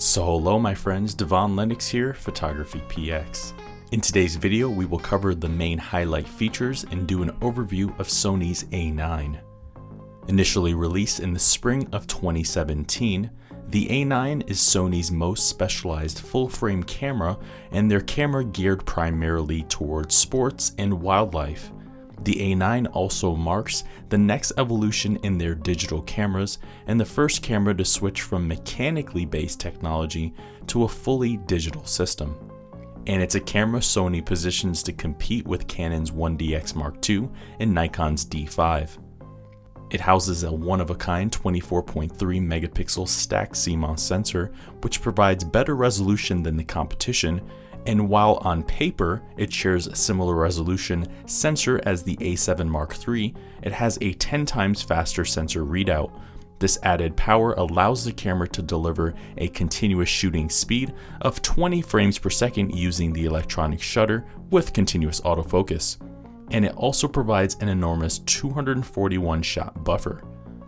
So hello my friends, Devon Lennox here, Photography PX. In today's video, we will cover the main highlight features and do an overview of Sony's A9. Initially released in the spring of 2017, the A9 is Sony's most specialized full-frame camera and their camera geared primarily towards sports and wildlife. The A9 also marks the next evolution in their digital cameras and the first camera to switch from mechanically based technology to a fully digital system. And it's a camera Sony positions to compete with Canon's 1DX Mark II and Nikon's D5. It houses a one of a kind 24.3 megapixel stacked CMOS sensor, which provides better resolution than the competition and while on paper it shares a similar resolution sensor as the A7 Mark III, it has a 10 times faster sensor readout. This added power allows the camera to deliver a continuous shooting speed of 20 frames per second using the electronic shutter with continuous autofocus. And it also provides an enormous 241 shot buffer.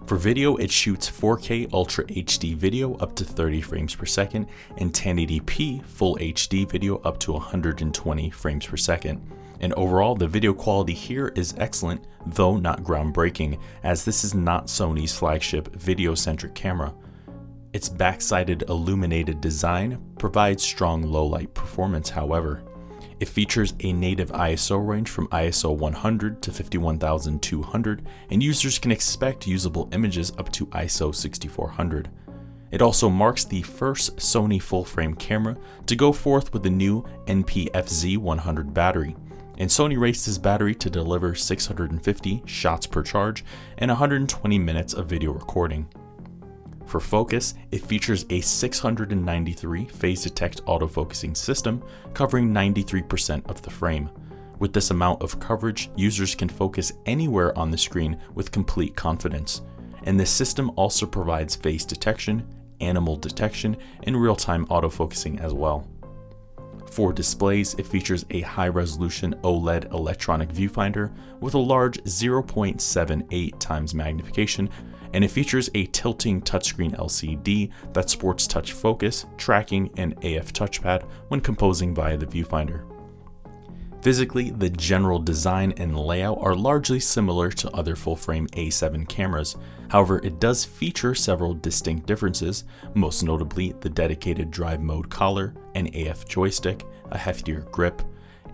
For video, it shoots 4K Ultra HD video up to 30 frames per second and 1080p Full HD video up to 120 frames per second. And overall, the video quality here is excellent, though not groundbreaking, as this is not Sony's flagship video centric camera. Its back-sided illuminated design provides strong low light performance, however. It features a native ISO range from ISO 100 to 51200, and users can expect usable images up to ISO 6400. It also marks the first Sony full frame camera to go forth with the new NP-FZ 100 battery. And Sony raised this battery to deliver 650 shots per charge and 120 minutes of video recording. For focus, it features a 693 phase detect autofocusing system covering 93% of the frame. With this amount of coverage, users can focus anywhere on the screen with complete confidence. And this system also provides face detection, animal detection, and real time autofocusing as well. For displays, it features a high resolution OLED electronic viewfinder with a large 0.78 times magnification and it features a tilting touchscreen LCD that sports touch focus, tracking, and AF touchpad when composing via the viewfinder. Physically, the general design and layout are largely similar to other full frame A7 cameras. However, it does feature several distinct differences, most notably the dedicated drive mode collar, an AF joystick, a heftier grip,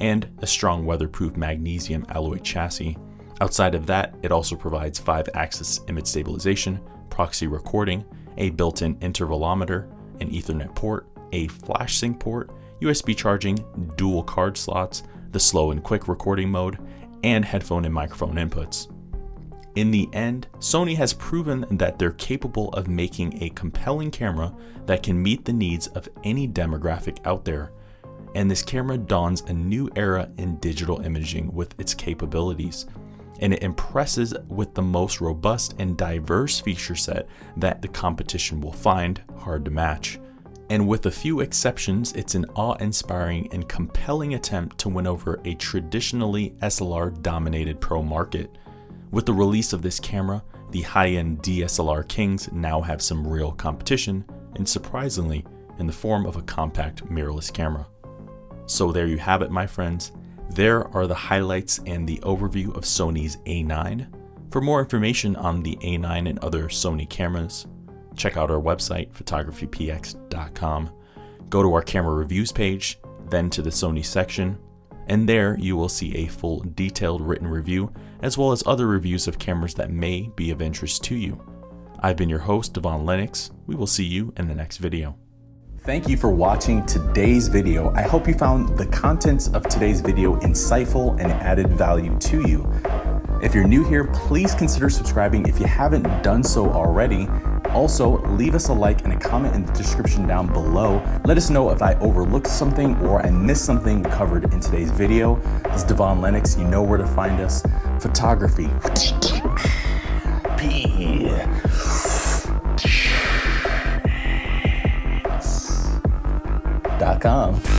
and a strong weatherproof magnesium alloy chassis. Outside of that, it also provides 5 axis image stabilization, proxy recording, a built in intervalometer, an Ethernet port, a flash sync port, USB charging, dual card slots, the slow and quick recording mode, and headphone and microphone inputs. In the end, Sony has proven that they're capable of making a compelling camera that can meet the needs of any demographic out there. And this camera dawns a new era in digital imaging with its capabilities and it impresses with the most robust and diverse feature set that the competition will find hard to match. And with a few exceptions, it's an awe inspiring and compelling attempt to win over a traditionally SLR dominated pro market. With the release of this camera, the high end DSLR kings now have some real competition, and surprisingly, in the form of a compact mirrorless camera. So there you have it, my friends. There are the highlights and the overview of Sony's A9. For more information on the A9 and other Sony cameras, check out our website, photographypx.com. Go to our camera reviews page, then to the Sony section, and there you will see a full detailed written review as well as other reviews of cameras that may be of interest to you. I've been your host, Devon Lennox. We will see you in the next video. Thank you for watching today's video. I hope you found the contents of today's video insightful and added value to you. If you're new here, please consider subscribing if you haven't done so already. Also, leave us a like and a comment in the description down below. Let us know if I overlooked something or I missed something covered in today's video. This is Devon Lennox. You know where to find us. Photography. Com.